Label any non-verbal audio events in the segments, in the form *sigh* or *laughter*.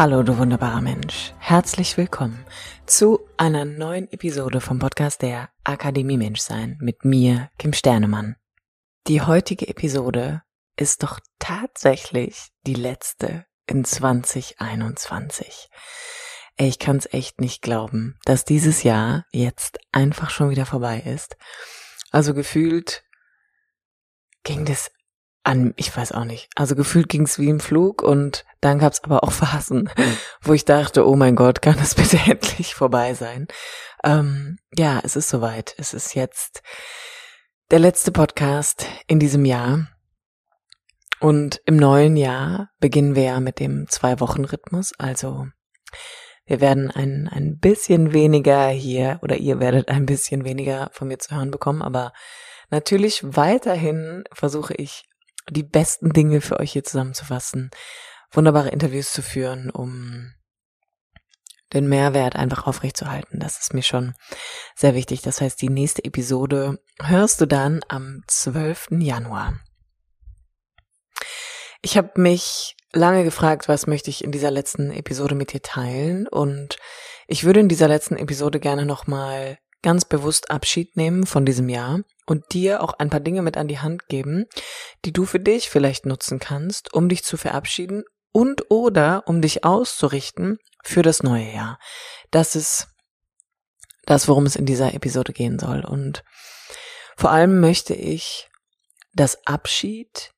Hallo, du wunderbarer Mensch. Herzlich willkommen zu einer neuen Episode vom Podcast der Akademie Menschsein mit mir, Kim Sternemann. Die heutige Episode ist doch tatsächlich die letzte in 2021. Ich kann es echt nicht glauben, dass dieses Jahr jetzt einfach schon wieder vorbei ist. Also gefühlt ging das an, ich weiß auch nicht. Also gefühlt ging es wie im Flug und dann gab es aber auch *laughs* Phasen, wo ich dachte, oh mein Gott, kann das *laughs* bitte endlich vorbei sein? Ähm, ja, es ist soweit. Es ist jetzt der letzte Podcast in diesem Jahr. Und im neuen Jahr beginnen wir ja mit dem Zwei-Wochen-Rhythmus. Also wir werden ein, ein bisschen weniger hier oder ihr werdet ein bisschen weniger von mir zu hören bekommen, aber natürlich weiterhin versuche ich die besten Dinge für euch hier zusammenzufassen, wunderbare Interviews zu führen, um den Mehrwert einfach aufrechtzuerhalten. Das ist mir schon sehr wichtig. Das heißt, die nächste Episode hörst du dann am 12. Januar. Ich habe mich lange gefragt, was möchte ich in dieser letzten Episode mit dir teilen und ich würde in dieser letzten Episode gerne nochmal ganz bewusst Abschied nehmen von diesem Jahr und dir auch ein paar Dinge mit an die Hand geben, die du für dich vielleicht nutzen kannst, um dich zu verabschieden und oder um dich auszurichten für das neue Jahr. Das ist das, worum es in dieser Episode gehen soll. Und vor allem möchte ich, dass Abschied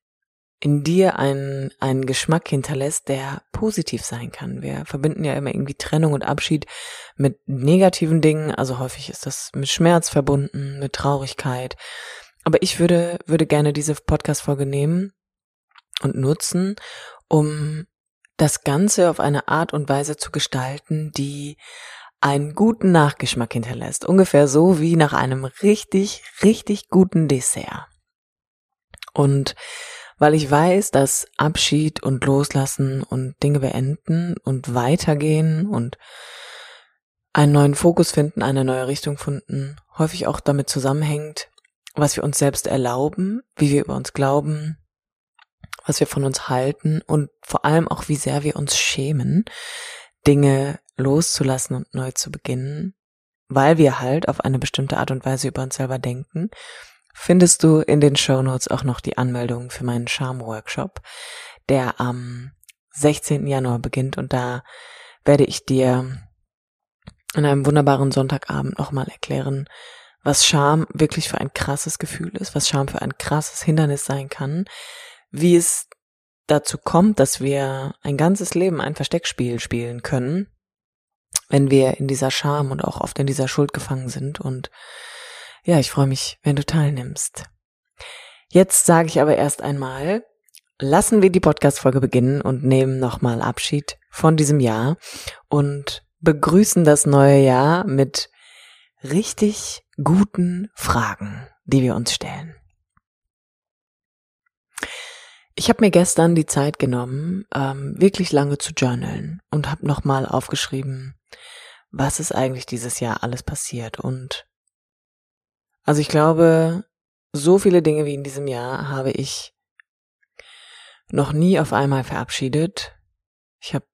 in dir einen, einen Geschmack hinterlässt, der positiv sein kann. Wir verbinden ja immer irgendwie Trennung und Abschied mit negativen Dingen. Also häufig ist das mit Schmerz verbunden, mit Traurigkeit. Aber ich würde, würde gerne diese Podcast-Folge nehmen und nutzen, um das Ganze auf eine Art und Weise zu gestalten, die einen guten Nachgeschmack hinterlässt. Ungefähr so wie nach einem richtig, richtig guten Dessert. Und weil ich weiß, dass Abschied und Loslassen und Dinge beenden und weitergehen und einen neuen Fokus finden, eine neue Richtung finden, häufig auch damit zusammenhängt, was wir uns selbst erlauben, wie wir über uns glauben, was wir von uns halten und vor allem auch, wie sehr wir uns schämen, Dinge loszulassen und neu zu beginnen, weil wir halt auf eine bestimmte Art und Weise über uns selber denken findest du in den Show Notes auch noch die Anmeldung für meinen Charme-Workshop, der am 16. Januar beginnt und da werde ich dir an einem wunderbaren Sonntagabend nochmal erklären, was Scham wirklich für ein krasses Gefühl ist, was Scham für ein krasses Hindernis sein kann, wie es dazu kommt, dass wir ein ganzes Leben ein Versteckspiel spielen können, wenn wir in dieser Scham und auch oft in dieser Schuld gefangen sind und ja, ich freue mich, wenn du teilnimmst. Jetzt sage ich aber erst einmal, lassen wir die Podcast-Folge beginnen und nehmen nochmal Abschied von diesem Jahr und begrüßen das neue Jahr mit richtig guten Fragen, die wir uns stellen. Ich habe mir gestern die Zeit genommen, ähm, wirklich lange zu journalen und habe nochmal aufgeschrieben, was ist eigentlich dieses Jahr alles passiert und also ich glaube, so viele Dinge wie in diesem Jahr habe ich noch nie auf einmal verabschiedet. Ich habe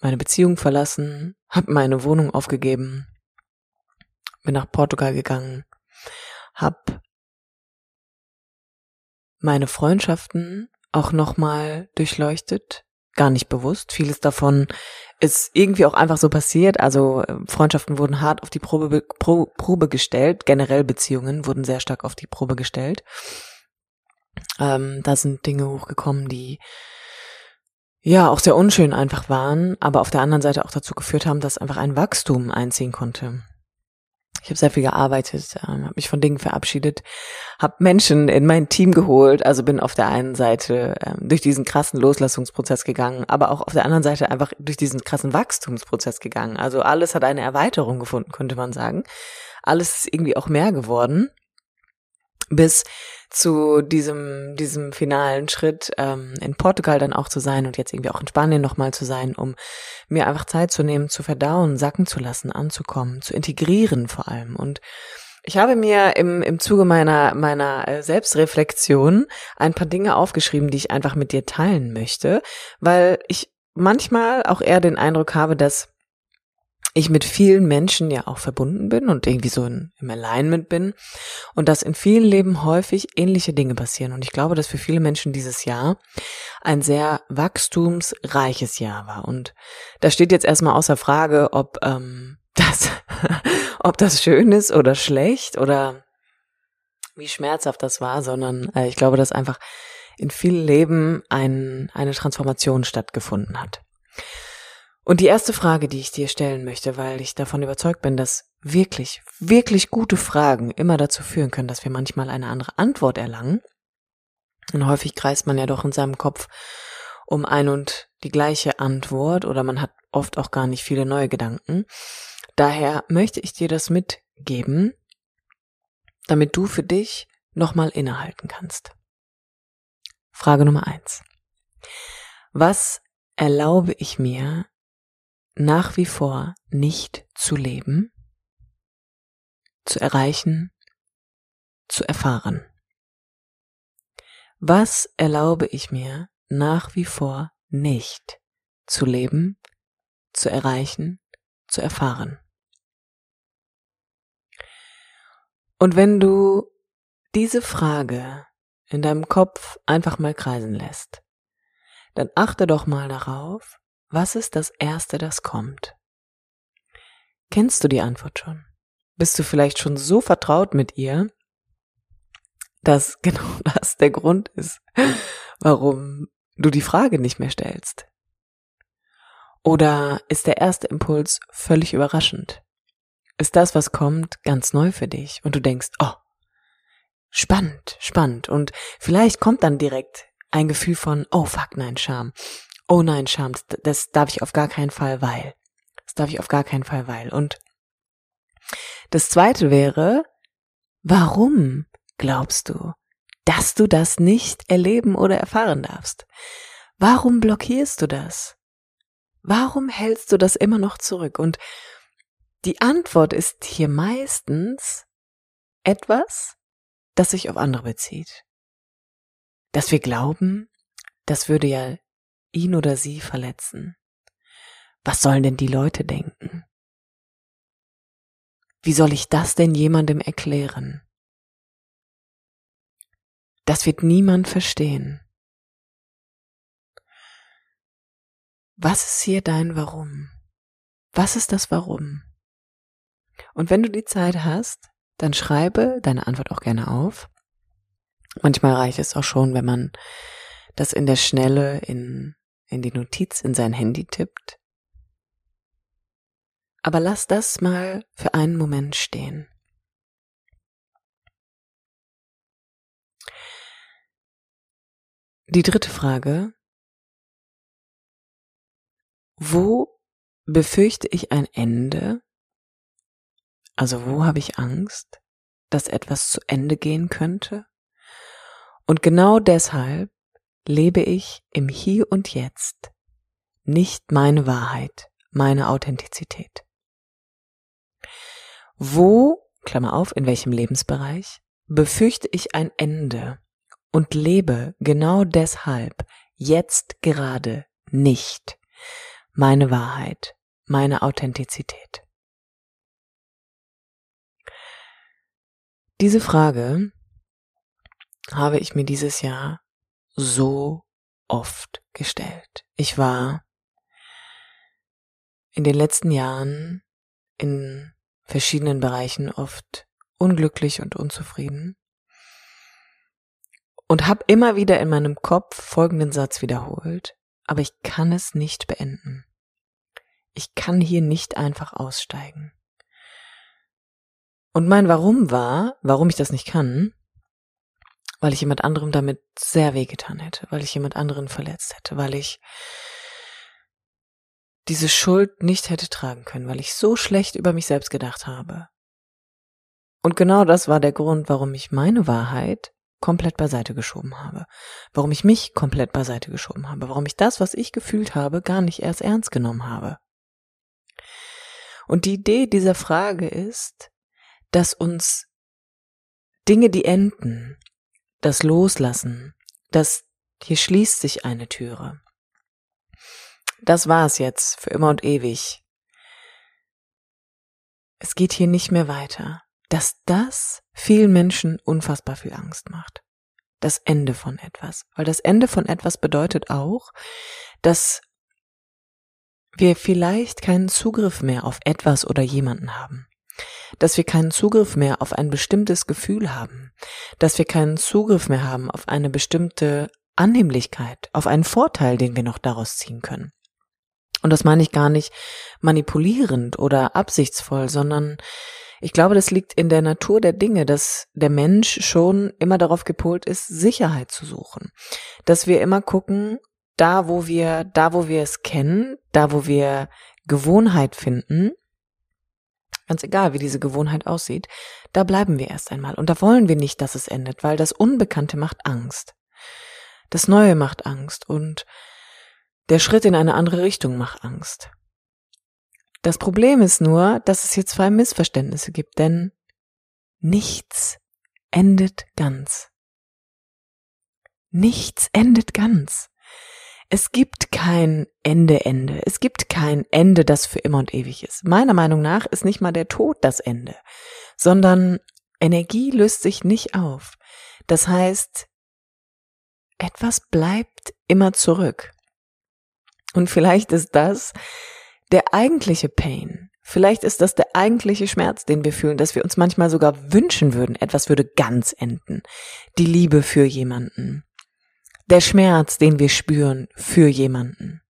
meine Beziehung verlassen, habe meine Wohnung aufgegeben, bin nach Portugal gegangen, habe meine Freundschaften auch nochmal durchleuchtet, gar nicht bewusst. Vieles davon ist irgendwie auch einfach so passiert. Also äh, Freundschaften wurden hart auf die Probe, Pro, Probe gestellt. Generell Beziehungen wurden sehr stark auf die Probe gestellt. Ähm, da sind Dinge hochgekommen, die ja auch sehr unschön einfach waren, aber auf der anderen Seite auch dazu geführt haben, dass einfach ein Wachstum einziehen konnte. Ich habe sehr viel gearbeitet, ähm, habe mich von Dingen verabschiedet, habe Menschen in mein Team geholt, also bin auf der einen Seite ähm, durch diesen krassen Loslassungsprozess gegangen, aber auch auf der anderen Seite einfach durch diesen krassen Wachstumsprozess gegangen. Also alles hat eine Erweiterung gefunden, könnte man sagen. Alles ist irgendwie auch mehr geworden bis zu diesem, diesem finalen Schritt ähm, in Portugal dann auch zu sein und jetzt irgendwie auch in Spanien nochmal zu sein, um mir einfach Zeit zu nehmen, zu verdauen, sacken zu lassen, anzukommen, zu integrieren vor allem. Und ich habe mir im, im Zuge meiner, meiner äh, Selbstreflexion ein paar Dinge aufgeschrieben, die ich einfach mit dir teilen möchte, weil ich manchmal auch eher den Eindruck habe, dass ich mit vielen Menschen ja auch verbunden bin und irgendwie so in, im Alignment bin und dass in vielen Leben häufig ähnliche Dinge passieren. Und ich glaube, dass für viele Menschen dieses Jahr ein sehr wachstumsreiches Jahr war. Und da steht jetzt erstmal außer Frage, ob ähm, *laughs* das, ob das schön ist oder schlecht oder wie schmerzhaft das war, sondern äh, ich glaube, dass einfach in vielen Leben ein, eine Transformation stattgefunden hat. Und die erste Frage, die ich dir stellen möchte, weil ich davon überzeugt bin, dass wirklich, wirklich gute Fragen immer dazu führen können, dass wir manchmal eine andere Antwort erlangen. Und häufig kreist man ja doch in seinem Kopf um ein und die gleiche Antwort oder man hat oft auch gar nicht viele neue Gedanken. Daher möchte ich dir das mitgeben, damit du für dich nochmal innehalten kannst. Frage Nummer eins. Was erlaube ich mir nach wie vor nicht zu leben, zu erreichen, zu erfahren? Was erlaube ich mir nach wie vor nicht zu leben, zu erreichen, zu erfahren? Und wenn du diese Frage in deinem Kopf einfach mal kreisen lässt, dann achte doch mal darauf, was ist das Erste, das kommt? Kennst du die Antwort schon? Bist du vielleicht schon so vertraut mit ihr, dass *laughs* genau das der Grund ist, warum du die Frage nicht mehr stellst? Oder ist der erste Impuls völlig überraschend? Ist das, was kommt, ganz neu für dich und du denkst, oh, spannend, spannend und vielleicht kommt dann direkt ein Gefühl von, oh fuck, nein, Scham oh nein, Scham, das darf ich auf gar keinen Fall, weil. Das darf ich auf gar keinen Fall, weil. Und das zweite wäre, warum glaubst du, dass du das nicht erleben oder erfahren darfst? Warum blockierst du das? Warum hältst du das immer noch zurück? Und die Antwort ist hier meistens etwas, das sich auf andere bezieht. Dass wir glauben, das würde ja ihn oder sie verletzen? Was sollen denn die Leute denken? Wie soll ich das denn jemandem erklären? Das wird niemand verstehen. Was ist hier dein Warum? Was ist das Warum? Und wenn du die Zeit hast, dann schreibe deine Antwort auch gerne auf. Manchmal reicht es auch schon, wenn man das in der Schnelle in in die Notiz in sein Handy tippt. Aber lass das mal für einen Moment stehen. Die dritte Frage. Wo befürchte ich ein Ende? Also wo habe ich Angst, dass etwas zu Ende gehen könnte? Und genau deshalb lebe ich im Hier und Jetzt nicht meine Wahrheit, meine Authentizität. Wo, Klammer auf, in welchem Lebensbereich, befürchte ich ein Ende und lebe genau deshalb jetzt gerade nicht meine Wahrheit, meine Authentizität? Diese Frage habe ich mir dieses Jahr so oft gestellt. Ich war in den letzten Jahren in verschiedenen Bereichen oft unglücklich und unzufrieden und habe immer wieder in meinem Kopf folgenden Satz wiederholt, aber ich kann es nicht beenden. Ich kann hier nicht einfach aussteigen. Und mein Warum war, warum ich das nicht kann, weil ich jemand anderem damit sehr wehgetan hätte, weil ich jemand anderen verletzt hätte, weil ich diese Schuld nicht hätte tragen können, weil ich so schlecht über mich selbst gedacht habe. Und genau das war der Grund, warum ich meine Wahrheit komplett beiseite geschoben habe, warum ich mich komplett beiseite geschoben habe, warum ich das, was ich gefühlt habe, gar nicht erst ernst genommen habe. Und die Idee dieser Frage ist, dass uns Dinge, die enden, das Loslassen, das hier schließt sich eine Türe. Das war es jetzt für immer und ewig. Es geht hier nicht mehr weiter. Dass das vielen Menschen unfassbar viel Angst macht. Das Ende von etwas. Weil das Ende von etwas bedeutet auch, dass wir vielleicht keinen Zugriff mehr auf etwas oder jemanden haben dass wir keinen Zugriff mehr auf ein bestimmtes Gefühl haben, dass wir keinen Zugriff mehr haben auf eine bestimmte Annehmlichkeit, auf einen Vorteil, den wir noch daraus ziehen können. Und das meine ich gar nicht manipulierend oder absichtsvoll, sondern ich glaube, das liegt in der Natur der Dinge, dass der Mensch schon immer darauf gepolt ist, Sicherheit zu suchen. Dass wir immer gucken, da wo wir, da wo wir es kennen, da wo wir Gewohnheit finden, ganz egal, wie diese Gewohnheit aussieht, da bleiben wir erst einmal. Und da wollen wir nicht, dass es endet, weil das Unbekannte macht Angst. Das Neue macht Angst und der Schritt in eine andere Richtung macht Angst. Das Problem ist nur, dass es hier zwei Missverständnisse gibt, denn nichts endet ganz. Nichts endet ganz. Es gibt kein Ende, Ende. Es gibt kein Ende, das für immer und ewig ist. Meiner Meinung nach ist nicht mal der Tod das Ende, sondern Energie löst sich nicht auf. Das heißt, etwas bleibt immer zurück. Und vielleicht ist das der eigentliche Pain. Vielleicht ist das der eigentliche Schmerz, den wir fühlen, dass wir uns manchmal sogar wünschen würden, etwas würde ganz enden. Die Liebe für jemanden, der Schmerz, den wir spüren für jemanden.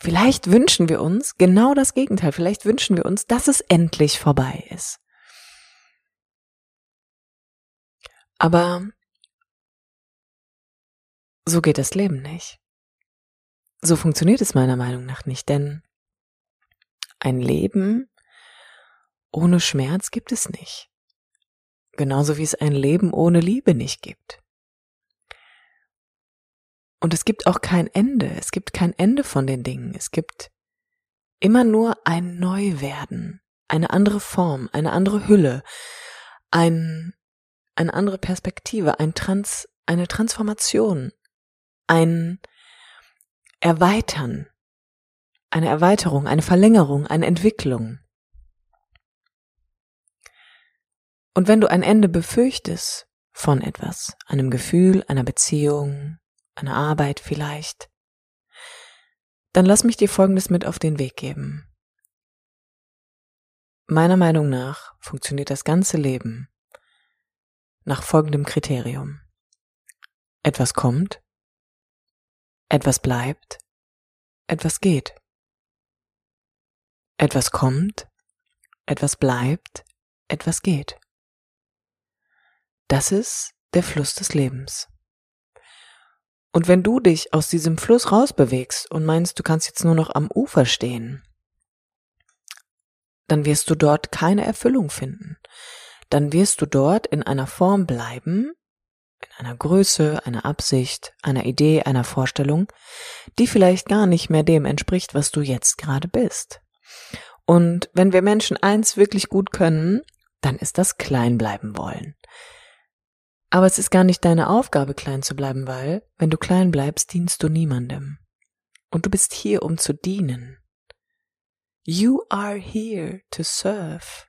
Vielleicht wünschen wir uns genau das Gegenteil. Vielleicht wünschen wir uns, dass es endlich vorbei ist. Aber so geht das Leben nicht. So funktioniert es meiner Meinung nach nicht, denn ein Leben ohne Schmerz gibt es nicht. Genauso wie es ein Leben ohne Liebe nicht gibt. Und es gibt auch kein Ende. Es gibt kein Ende von den Dingen. Es gibt immer nur ein Neuwerden, eine andere Form, eine andere Hülle, ein, eine andere Perspektive, ein Trans, eine Transformation, ein Erweitern, eine Erweiterung, eine Verlängerung, eine Entwicklung. Und wenn du ein Ende befürchtest von etwas, einem Gefühl, einer Beziehung, eine Arbeit vielleicht, dann lass mich dir Folgendes mit auf den Weg geben. Meiner Meinung nach funktioniert das ganze Leben nach folgendem Kriterium. Etwas kommt, etwas bleibt, etwas geht. Etwas kommt, etwas bleibt, etwas geht. Das ist der Fluss des Lebens. Und wenn du dich aus diesem Fluss rausbewegst und meinst, du kannst jetzt nur noch am Ufer stehen, dann wirst du dort keine Erfüllung finden. Dann wirst du dort in einer Form bleiben, in einer Größe, einer Absicht, einer Idee, einer Vorstellung, die vielleicht gar nicht mehr dem entspricht, was du jetzt gerade bist. Und wenn wir Menschen eins wirklich gut können, dann ist das klein bleiben wollen. Aber es ist gar nicht deine Aufgabe, klein zu bleiben, weil, wenn du klein bleibst, dienst du niemandem. Und du bist hier, um zu dienen. You are here to serve.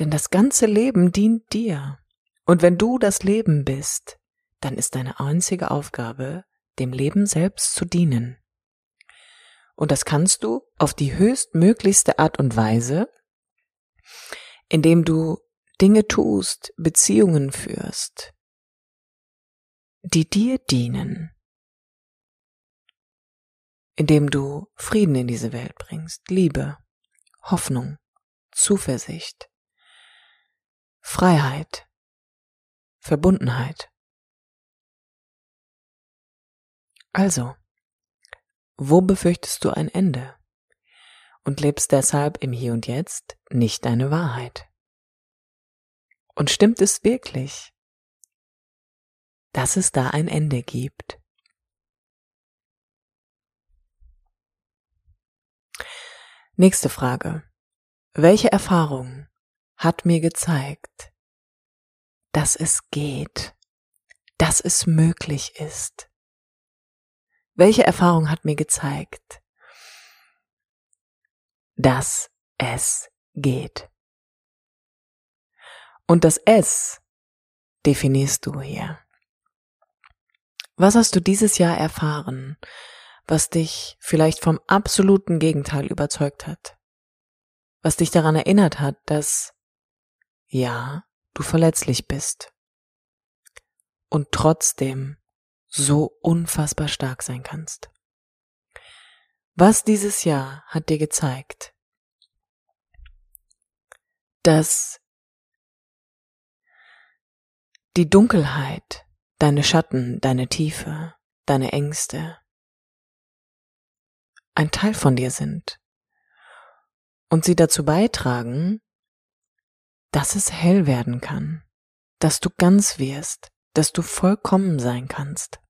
Denn das ganze Leben dient dir. Und wenn du das Leben bist, dann ist deine einzige Aufgabe, dem Leben selbst zu dienen. Und das kannst du auf die höchstmöglichste Art und Weise, indem du Dinge tust, Beziehungen führst, die dir dienen, indem du Frieden in diese Welt bringst, Liebe, Hoffnung, Zuversicht, Freiheit, Verbundenheit. Also, wo befürchtest du ein Ende? Und lebst deshalb im Hier und Jetzt nicht deine Wahrheit? Und stimmt es wirklich, dass es da ein Ende gibt? Nächste Frage. Welche Erfahrung hat mir gezeigt, dass es geht, dass es möglich ist? Welche Erfahrung hat mir gezeigt, dass es geht? Und das S definierst du hier. Was hast du dieses Jahr erfahren, was dich vielleicht vom absoluten Gegenteil überzeugt hat? Was dich daran erinnert hat, dass, ja, du verletzlich bist und trotzdem so unfassbar stark sein kannst. Was dieses Jahr hat dir gezeigt, dass die Dunkelheit, deine Schatten, deine Tiefe, deine Ängste ein Teil von dir sind und sie dazu beitragen, dass es hell werden kann, dass du ganz wirst, dass du vollkommen sein kannst.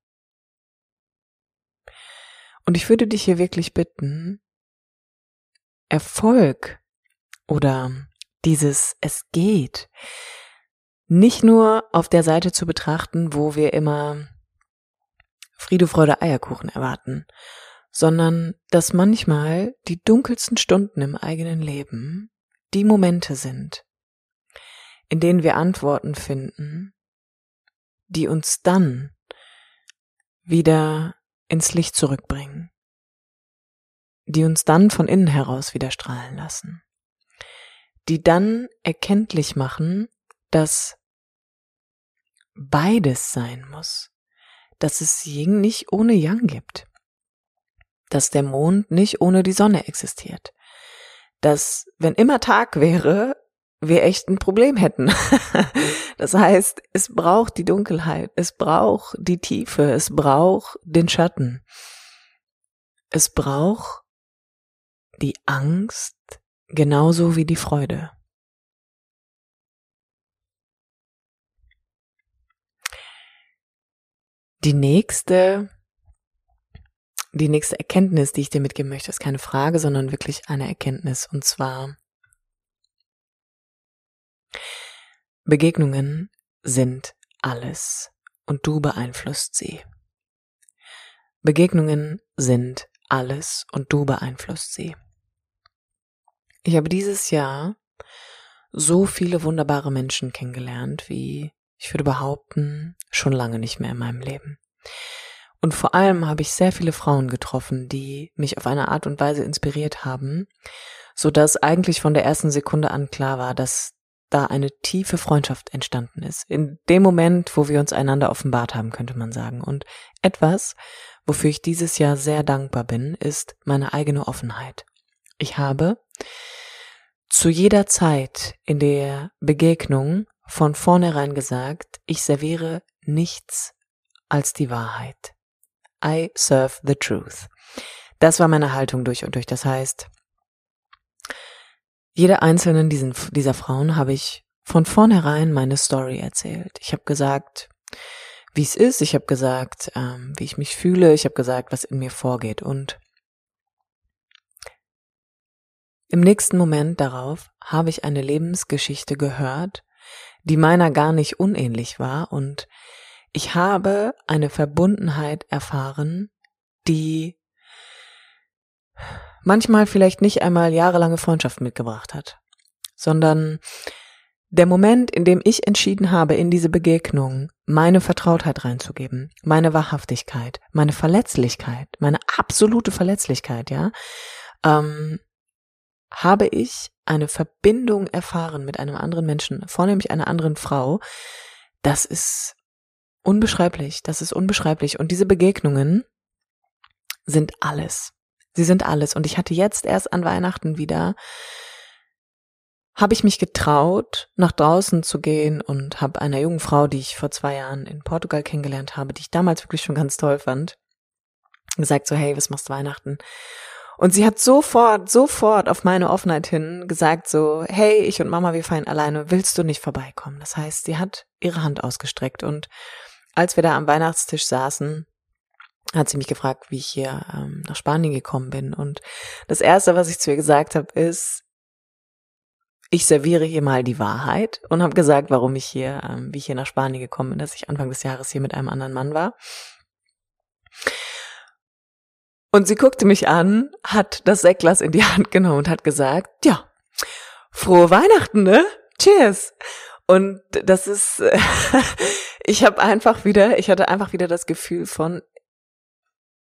Und ich würde dich hier wirklich bitten, Erfolg oder dieses Es geht nicht nur auf der Seite zu betrachten, wo wir immer Friede, Freude, Eierkuchen erwarten, sondern dass manchmal die dunkelsten Stunden im eigenen Leben die Momente sind, in denen wir Antworten finden, die uns dann wieder ins Licht zurückbringen, die uns dann von innen heraus wieder strahlen lassen, die dann erkenntlich machen, dass beides sein muss, dass es Yin nicht ohne Yang gibt, dass der Mond nicht ohne die Sonne existiert, dass wenn immer Tag wäre, wir echt ein Problem hätten. *laughs* das heißt, es braucht die Dunkelheit, es braucht die Tiefe, es braucht den Schatten. Es braucht die Angst genauso wie die Freude. Die nächste, die nächste Erkenntnis, die ich dir mitgeben möchte, ist keine Frage, sondern wirklich eine Erkenntnis. Und zwar, Begegnungen sind alles und du beeinflusst sie. Begegnungen sind alles und du beeinflusst sie. Ich habe dieses Jahr so viele wunderbare Menschen kennengelernt, wie ich würde behaupten, schon lange nicht mehr in meinem Leben. Und vor allem habe ich sehr viele Frauen getroffen, die mich auf eine Art und Weise inspiriert haben, so dass eigentlich von der ersten Sekunde an klar war, dass da eine tiefe Freundschaft entstanden ist. In dem Moment, wo wir uns einander offenbart haben, könnte man sagen. Und etwas, wofür ich dieses Jahr sehr dankbar bin, ist meine eigene Offenheit. Ich habe zu jeder Zeit in der Begegnung von vornherein gesagt, ich serviere nichts als die Wahrheit. I serve the truth. Das war meine Haltung durch und durch. Das heißt, jeder einzelnen diesen, dieser Frauen habe ich von vornherein meine Story erzählt. Ich habe gesagt, wie es ist. Ich habe gesagt, ähm, wie ich mich fühle. Ich habe gesagt, was in mir vorgeht. Und im nächsten Moment darauf habe ich eine Lebensgeschichte gehört, die meiner gar nicht unähnlich war. Und ich habe eine Verbundenheit erfahren, die manchmal vielleicht nicht einmal jahrelange Freundschaft mitgebracht hat, sondern der Moment, in dem ich entschieden habe, in diese Begegnung meine Vertrautheit reinzugeben, meine Wahrhaftigkeit, meine Verletzlichkeit, meine absolute Verletzlichkeit, ja, ähm, habe ich eine Verbindung erfahren mit einem anderen Menschen, vornehmlich einer anderen Frau. Das ist unbeschreiblich, das ist unbeschreiblich. Und diese Begegnungen sind alles. Sie sind alles. Und ich hatte jetzt erst an Weihnachten wieder habe ich mich getraut, nach draußen zu gehen und habe einer jungen Frau, die ich vor zwei Jahren in Portugal kennengelernt habe, die ich damals wirklich schon ganz toll fand, gesagt so, hey, was machst du Weihnachten? Und sie hat sofort, sofort auf meine Offenheit hin gesagt so, hey, ich und Mama, wir feiern alleine, willst du nicht vorbeikommen? Das heißt, sie hat ihre Hand ausgestreckt und als wir da am Weihnachtstisch saßen, hat sie mich gefragt, wie ich hier ähm, nach Spanien gekommen bin. Und das Erste, was ich zu ihr gesagt habe, ist, ich serviere hier mal die Wahrheit und habe gesagt, warum ich hier, ähm, wie ich hier nach Spanien gekommen bin, dass ich Anfang des Jahres hier mit einem anderen Mann war. Und sie guckte mich an, hat das Säckglas in die Hand genommen und hat gesagt, ja, frohe Weihnachten, ne? Cheers. Und das ist, *laughs* ich habe einfach wieder, ich hatte einfach wieder das Gefühl von,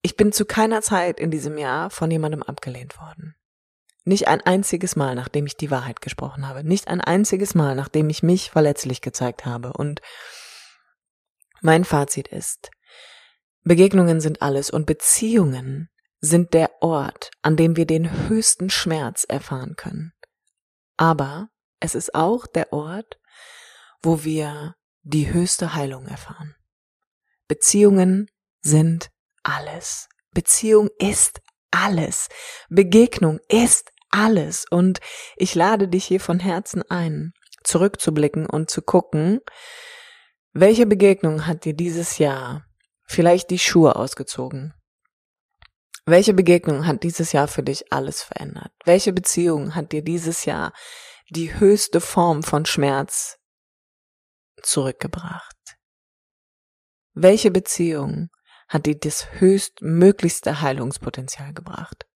ich bin zu keiner Zeit in diesem Jahr von jemandem abgelehnt worden. Nicht ein einziges Mal, nachdem ich die Wahrheit gesprochen habe. Nicht ein einziges Mal, nachdem ich mich verletzlich gezeigt habe. Und mein Fazit ist, Begegnungen sind alles und Beziehungen sind der Ort, an dem wir den höchsten Schmerz erfahren können. Aber es ist auch der Ort, wo wir die höchste Heilung erfahren. Beziehungen sind alles. Beziehung ist alles. Begegnung ist alles. Und ich lade dich hier von Herzen ein, zurückzublicken und zu gucken, welche Begegnung hat dir dieses Jahr vielleicht die Schuhe ausgezogen? Welche Begegnung hat dieses Jahr für dich alles verändert? Welche Beziehung hat dir dieses Jahr die höchste Form von Schmerz zurückgebracht? Welche Beziehung hat dir das höchstmöglichste Heilungspotenzial gebracht?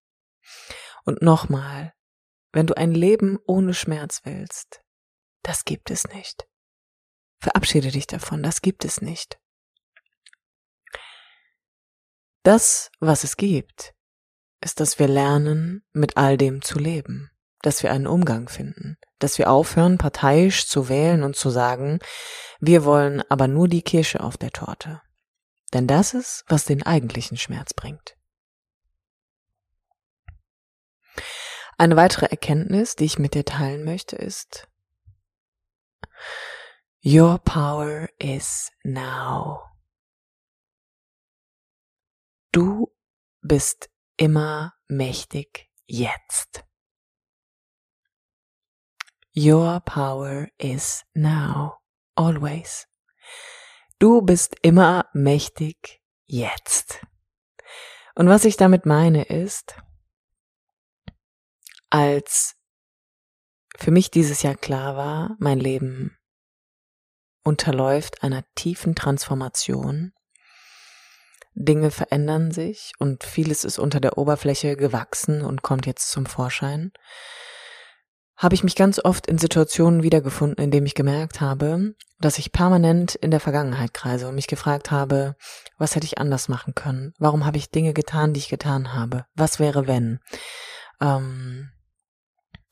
Und nochmal, wenn du ein Leben ohne Schmerz willst, das gibt es nicht. Verabschiede dich davon, das gibt es nicht. Das, was es gibt, ist, dass wir lernen, mit all dem zu leben, dass wir einen Umgang finden, dass wir aufhören, parteiisch zu wählen und zu sagen, wir wollen aber nur die Kirsche auf der Torte. Denn das ist, was den eigentlichen Schmerz bringt. Eine weitere Erkenntnis, die ich mit dir teilen möchte, ist, Your power is now. Du bist immer mächtig jetzt. Your power is now, always. Du bist immer mächtig jetzt. Und was ich damit meine ist, als für mich dieses Jahr klar war, mein Leben unterläuft einer tiefen Transformation. Dinge verändern sich und vieles ist unter der Oberfläche gewachsen und kommt jetzt zum Vorschein. Habe ich mich ganz oft in Situationen wiedergefunden, in denen ich gemerkt habe, dass ich permanent in der Vergangenheit kreise und mich gefragt habe, was hätte ich anders machen können? Warum habe ich Dinge getan, die ich getan habe? Was wäre wenn? Ähm,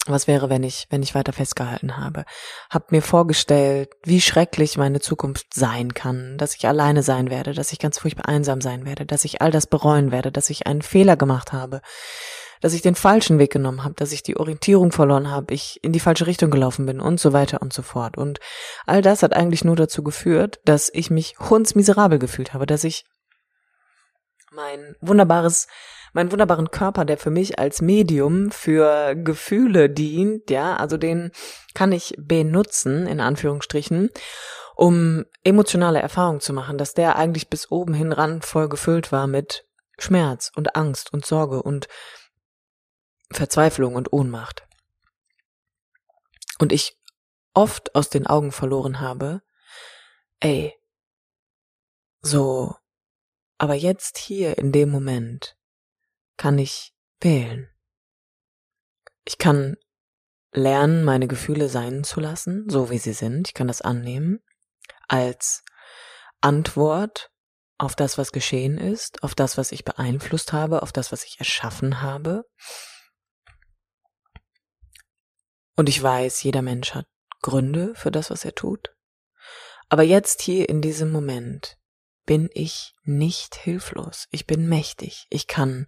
was wäre, wenn ich, wenn ich weiter festgehalten habe? Hab mir vorgestellt, wie schrecklich meine Zukunft sein kann, dass ich alleine sein werde, dass ich ganz furchtbar einsam sein werde, dass ich all das bereuen werde, dass ich einen Fehler gemacht habe, dass ich den falschen Weg genommen habe, dass ich die Orientierung verloren habe, ich in die falsche Richtung gelaufen bin und so weiter und so fort. Und all das hat eigentlich nur dazu geführt, dass ich mich hundsmiserabel gefühlt habe, dass ich mein wunderbares meinen wunderbaren Körper, der für mich als Medium für Gefühle dient, ja, also den kann ich benutzen, in Anführungsstrichen, um emotionale Erfahrungen zu machen, dass der eigentlich bis oben hin ran voll gefüllt war mit Schmerz und Angst und Sorge und Verzweiflung und Ohnmacht. Und ich oft aus den Augen verloren habe, ey, so, aber jetzt hier in dem Moment kann ich wählen. Ich kann lernen, meine Gefühle sein zu lassen, so wie sie sind. Ich kann das annehmen als Antwort auf das, was geschehen ist, auf das, was ich beeinflusst habe, auf das, was ich erschaffen habe. Und ich weiß, jeder Mensch hat Gründe für das, was er tut. Aber jetzt hier in diesem Moment bin ich nicht hilflos. Ich bin mächtig. Ich kann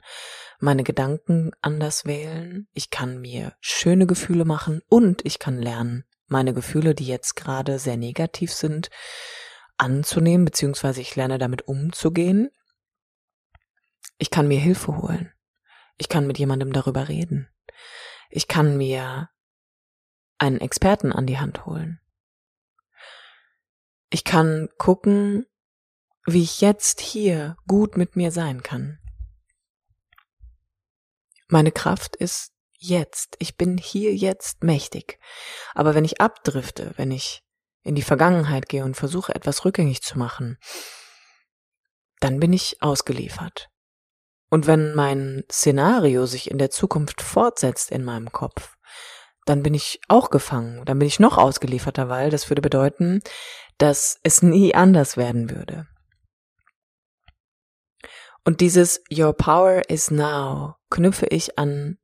meine Gedanken anders wählen. Ich kann mir schöne Gefühle machen und ich kann lernen, meine Gefühle, die jetzt gerade sehr negativ sind, anzunehmen, beziehungsweise ich lerne damit umzugehen. Ich kann mir Hilfe holen. Ich kann mit jemandem darüber reden. Ich kann mir einen Experten an die Hand holen. Ich kann gucken, wie ich jetzt hier gut mit mir sein kann. Meine Kraft ist jetzt. Ich bin hier jetzt mächtig. Aber wenn ich abdrifte, wenn ich in die Vergangenheit gehe und versuche etwas rückgängig zu machen, dann bin ich ausgeliefert. Und wenn mein Szenario sich in der Zukunft fortsetzt in meinem Kopf, dann bin ich auch gefangen, dann bin ich noch ausgelieferter, weil das würde bedeuten, dass es nie anders werden würde. Und dieses Your Power is Now knüpfe ich an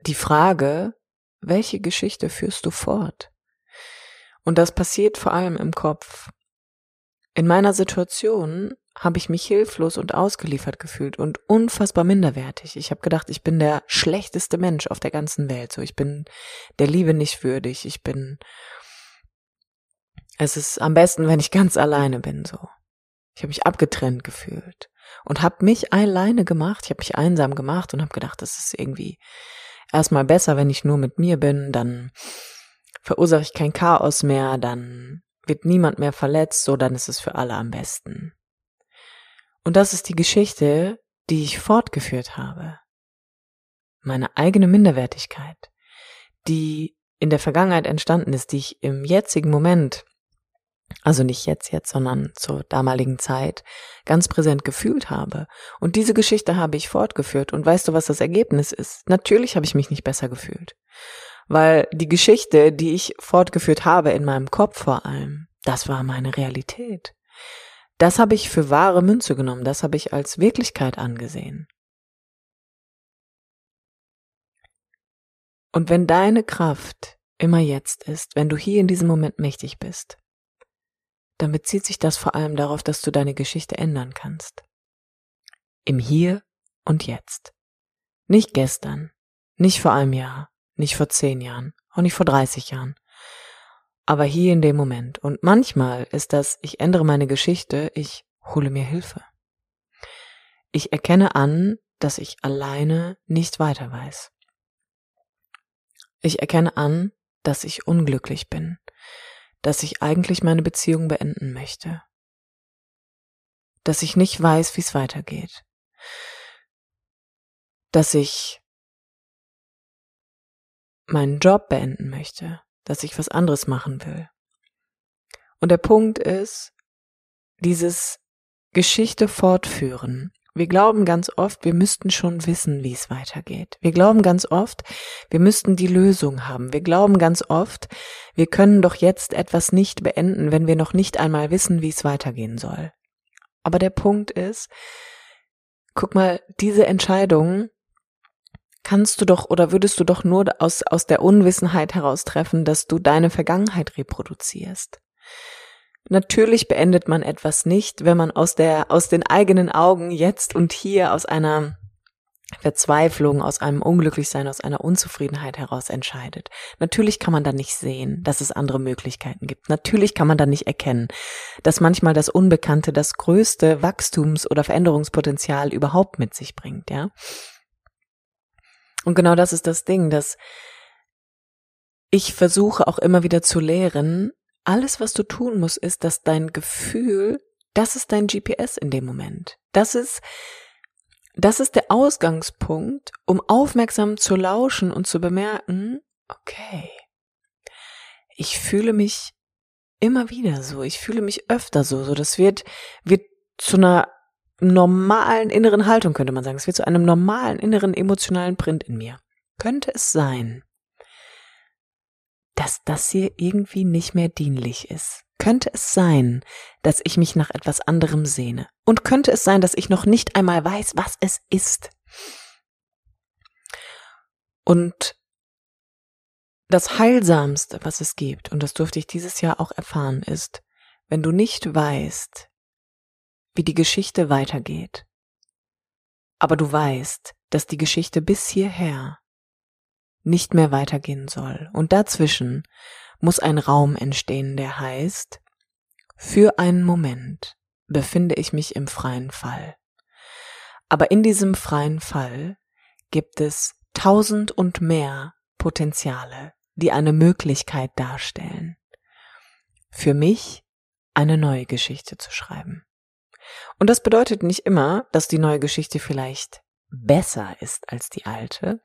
die Frage, welche Geschichte führst du fort? Und das passiert vor allem im Kopf. In meiner Situation habe ich mich hilflos und ausgeliefert gefühlt und unfassbar minderwertig. Ich habe gedacht, ich bin der schlechteste Mensch auf der ganzen Welt. So, ich bin der Liebe nicht würdig. Ich bin. Es ist am besten, wenn ich ganz alleine bin. So, ich habe mich abgetrennt gefühlt und habe mich alleine gemacht. Ich habe mich einsam gemacht und habe gedacht, das ist irgendwie erstmal besser, wenn ich nur mit mir bin. Dann verursache ich kein Chaos mehr. Dann wird niemand mehr verletzt. So, dann ist es für alle am besten. Und das ist die Geschichte, die ich fortgeführt habe. Meine eigene Minderwertigkeit, die in der Vergangenheit entstanden ist, die ich im jetzigen Moment also nicht jetzt, jetzt, sondern zur damaligen Zeit, ganz präsent gefühlt habe. Und diese Geschichte habe ich fortgeführt. Und weißt du, was das Ergebnis ist? Natürlich habe ich mich nicht besser gefühlt. Weil die Geschichte, die ich fortgeführt habe in meinem Kopf vor allem, das war meine Realität. Das habe ich für wahre Münze genommen, das habe ich als Wirklichkeit angesehen. Und wenn deine Kraft immer jetzt ist, wenn du hier in diesem Moment mächtig bist, dann bezieht sich das vor allem darauf, dass du deine Geschichte ändern kannst. Im Hier und Jetzt. Nicht gestern, nicht vor einem Jahr, nicht vor zehn Jahren, auch nicht vor 30 Jahren. Aber hier in dem Moment. Und manchmal ist das, ich ändere meine Geschichte, ich hole mir Hilfe. Ich erkenne an, dass ich alleine nicht weiter weiß. Ich erkenne an, dass ich unglücklich bin, dass ich eigentlich meine Beziehung beenden möchte, dass ich nicht weiß, wie es weitergeht, dass ich meinen Job beenden möchte, dass ich was anderes machen will. Und der Punkt ist, dieses Geschichte fortführen wir glauben ganz oft, wir müssten schon wissen, wie es weitergeht. Wir glauben ganz oft, wir müssten die Lösung haben. Wir glauben ganz oft, wir können doch jetzt etwas nicht beenden, wenn wir noch nicht einmal wissen, wie es weitergehen soll. Aber der Punkt ist, guck mal, diese Entscheidung kannst du doch oder würdest du doch nur aus, aus der Unwissenheit heraus treffen, dass du deine Vergangenheit reproduzierst. Natürlich beendet man etwas nicht, wenn man aus der, aus den eigenen Augen jetzt und hier aus einer Verzweiflung, aus einem Unglücklichsein, aus einer Unzufriedenheit heraus entscheidet. Natürlich kann man dann nicht sehen, dass es andere Möglichkeiten gibt. Natürlich kann man dann nicht erkennen, dass manchmal das Unbekannte das größte Wachstums- oder Veränderungspotenzial überhaupt mit sich bringt, ja. Und genau das ist das Ding, dass ich versuche auch immer wieder zu lehren, alles, was du tun musst, ist, dass dein Gefühl, das ist dein GPS in dem Moment. Das ist, das ist der Ausgangspunkt, um aufmerksam zu lauschen und zu bemerken, okay, ich fühle mich immer wieder so, ich fühle mich öfter so, so das wird, wird zu einer normalen inneren Haltung, könnte man sagen. Es wird zu einem normalen inneren emotionalen Print in mir. Könnte es sein, dass das hier irgendwie nicht mehr dienlich ist. Könnte es sein, dass ich mich nach etwas anderem sehne? Und könnte es sein, dass ich noch nicht einmal weiß, was es ist? Und das Heilsamste, was es gibt, und das durfte ich dieses Jahr auch erfahren, ist, wenn du nicht weißt, wie die Geschichte weitergeht, aber du weißt, dass die Geschichte bis hierher nicht mehr weitergehen soll. Und dazwischen muss ein Raum entstehen, der heißt, für einen Moment befinde ich mich im freien Fall. Aber in diesem freien Fall gibt es tausend und mehr Potenziale, die eine Möglichkeit darstellen, für mich eine neue Geschichte zu schreiben. Und das bedeutet nicht immer, dass die neue Geschichte vielleicht besser ist als die alte.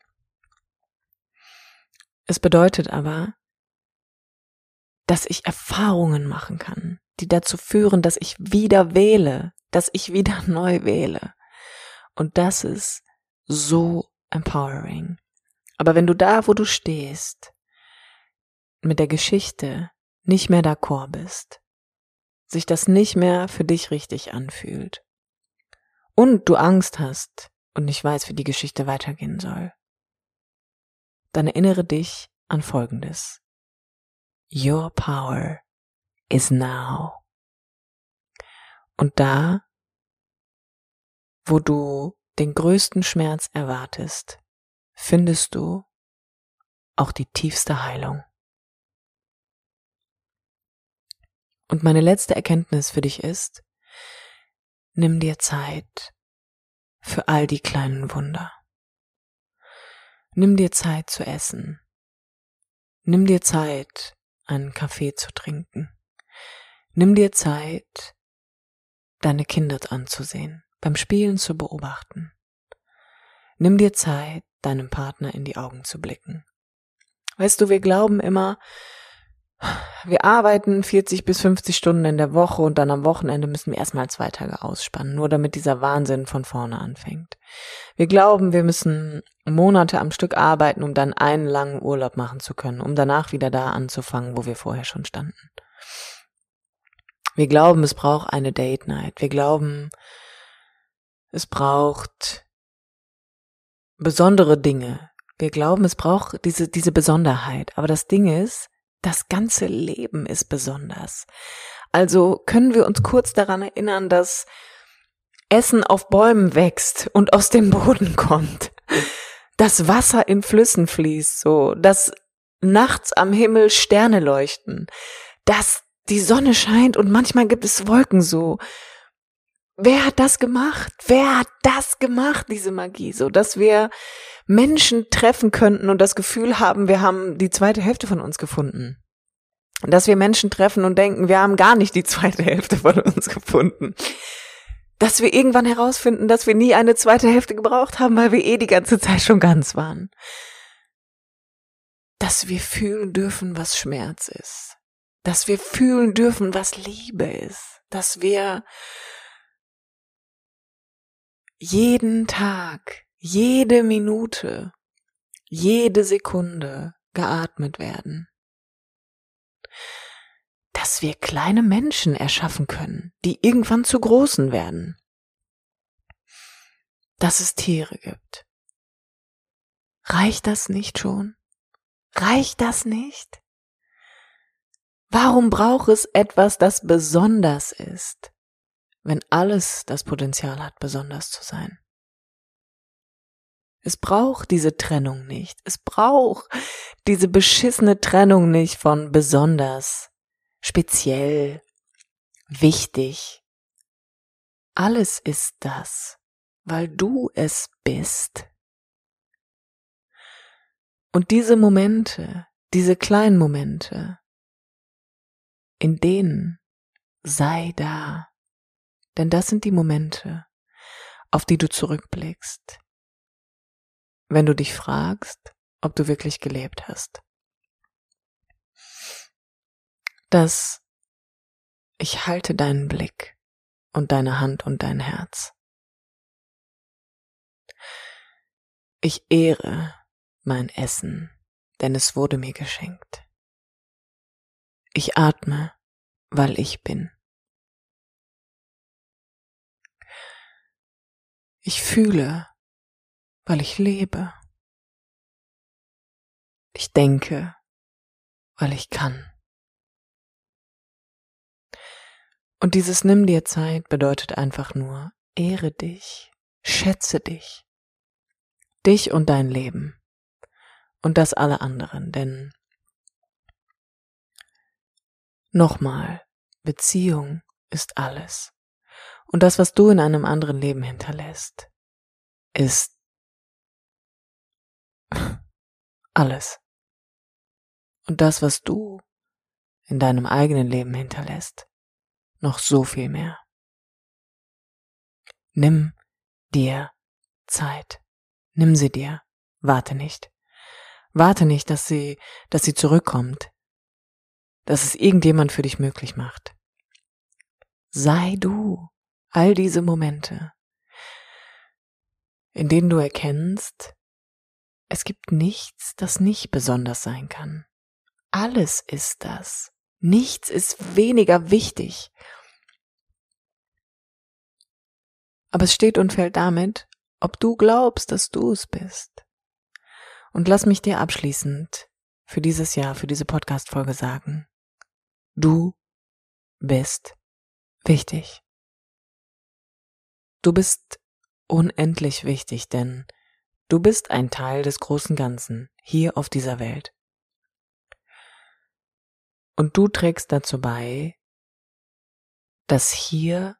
Es bedeutet aber, dass ich Erfahrungen machen kann, die dazu führen, dass ich wieder wähle, dass ich wieder *laughs* neu wähle. Und das ist so empowering. Aber wenn du da, wo du stehst, mit der Geschichte nicht mehr d'accord bist, sich das nicht mehr für dich richtig anfühlt und du Angst hast und nicht weißt, wie die Geschichte weitergehen soll, dann erinnere dich an Folgendes. Your power is now. Und da, wo du den größten Schmerz erwartest, findest du auch die tiefste Heilung. Und meine letzte Erkenntnis für dich ist, nimm dir Zeit für all die kleinen Wunder. Nimm dir Zeit zu essen. Nimm dir Zeit, einen Kaffee zu trinken. Nimm dir Zeit, deine Kinder anzusehen, beim Spielen zu beobachten. Nimm dir Zeit, deinem Partner in die Augen zu blicken. Weißt du, wir glauben immer, wir arbeiten 40 bis 50 Stunden in der Woche und dann am Wochenende müssen wir erstmal zwei Tage ausspannen, nur damit dieser Wahnsinn von vorne anfängt. Wir glauben, wir müssen Monate am Stück arbeiten, um dann einen langen Urlaub machen zu können, um danach wieder da anzufangen, wo wir vorher schon standen. Wir glauben, es braucht eine Date Night. Wir glauben, es braucht besondere Dinge. Wir glauben, es braucht diese, diese Besonderheit. Aber das Ding ist, das ganze Leben ist besonders. Also können wir uns kurz daran erinnern, dass Essen auf Bäumen wächst und aus dem Boden kommt. Dass Wasser in Flüssen fließt, so, dass nachts am Himmel Sterne leuchten, dass die Sonne scheint und manchmal gibt es Wolken so. Wer hat das gemacht? Wer hat das gemacht, diese Magie? So, dass wir Menschen treffen könnten und das Gefühl haben, wir haben die zweite Hälfte von uns gefunden. Dass wir Menschen treffen und denken, wir haben gar nicht die zweite Hälfte von uns gefunden. Dass wir irgendwann herausfinden, dass wir nie eine zweite Hälfte gebraucht haben, weil wir eh die ganze Zeit schon ganz waren. Dass wir fühlen dürfen, was Schmerz ist. Dass wir fühlen dürfen, was Liebe ist. Dass wir jeden Tag jede Minute, jede Sekunde geatmet werden. Dass wir kleine Menschen erschaffen können, die irgendwann zu großen werden. Dass es Tiere gibt. Reicht das nicht schon? Reicht das nicht? Warum braucht es etwas, das besonders ist, wenn alles das Potenzial hat, besonders zu sein? Es braucht diese Trennung nicht. Es braucht diese beschissene Trennung nicht von besonders, speziell, wichtig. Alles ist das, weil du es bist. Und diese Momente, diese kleinen Momente, in denen sei da. Denn das sind die Momente, auf die du zurückblickst, wenn du dich fragst, ob du wirklich gelebt hast. Dass ich halte deinen Blick und deine Hand und dein Herz. Ich ehre mein Essen, denn es wurde mir geschenkt. Ich atme, weil ich bin. Ich fühle, weil ich lebe. Ich denke, weil ich kann. Und dieses Nimm dir Zeit bedeutet einfach nur, ehre dich, schätze dich, dich und dein Leben und das alle anderen, denn nochmal, Beziehung ist alles. Und das, was du in einem anderen Leben hinterlässt, ist alles. Und das, was du in deinem eigenen Leben hinterlässt, noch so viel mehr. Nimm dir Zeit. Nimm sie dir. Warte nicht. Warte nicht, dass sie, dass sie zurückkommt. Dass es irgendjemand für dich möglich macht. Sei du all diese Momente, in denen du erkennst, es gibt nichts, das nicht besonders sein kann. Alles ist das. Nichts ist weniger wichtig. Aber es steht und fällt damit, ob du glaubst, dass du es bist. Und lass mich dir abschließend für dieses Jahr, für diese Podcast-Folge sagen, du bist wichtig. Du bist unendlich wichtig, denn du bist ein Teil des großen Ganzen hier auf dieser Welt. Und du trägst dazu bei, dass hier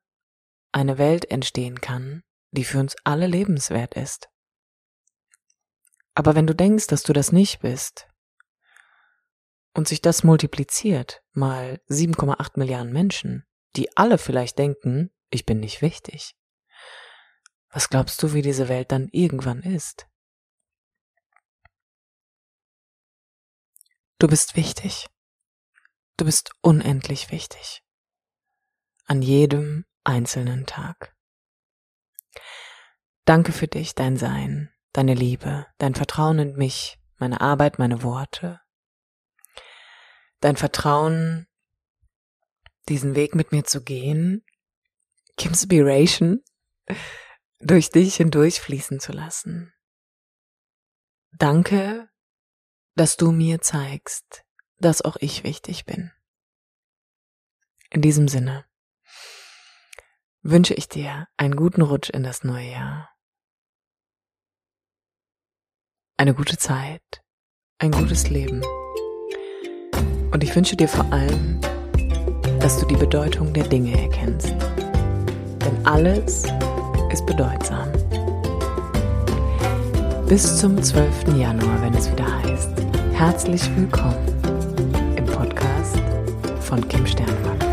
eine Welt entstehen kann, die für uns alle lebenswert ist. Aber wenn du denkst, dass du das nicht bist und sich das multipliziert mal 7,8 Milliarden Menschen, die alle vielleicht denken, ich bin nicht wichtig, was glaubst du, wie diese Welt dann irgendwann ist? Du bist wichtig. Du bist unendlich wichtig. An jedem einzelnen Tag. Danke für dich, dein Sein, deine Liebe, dein Vertrauen in mich, meine Arbeit, meine Worte. Dein Vertrauen, diesen Weg mit mir zu gehen, Inspiration durch dich hindurch fließen zu lassen. Danke, dass du mir zeigst, dass auch ich wichtig bin. In diesem Sinne wünsche ich dir einen guten Rutsch in das neue Jahr. Eine gute Zeit, ein gutes Leben. Und ich wünsche dir vor allem, dass du die Bedeutung der Dinge erkennst. Denn alles ist bedeutsam. Bis zum 12. Januar, wenn es wieder heißt. Herzlich willkommen von Kim Sternwag.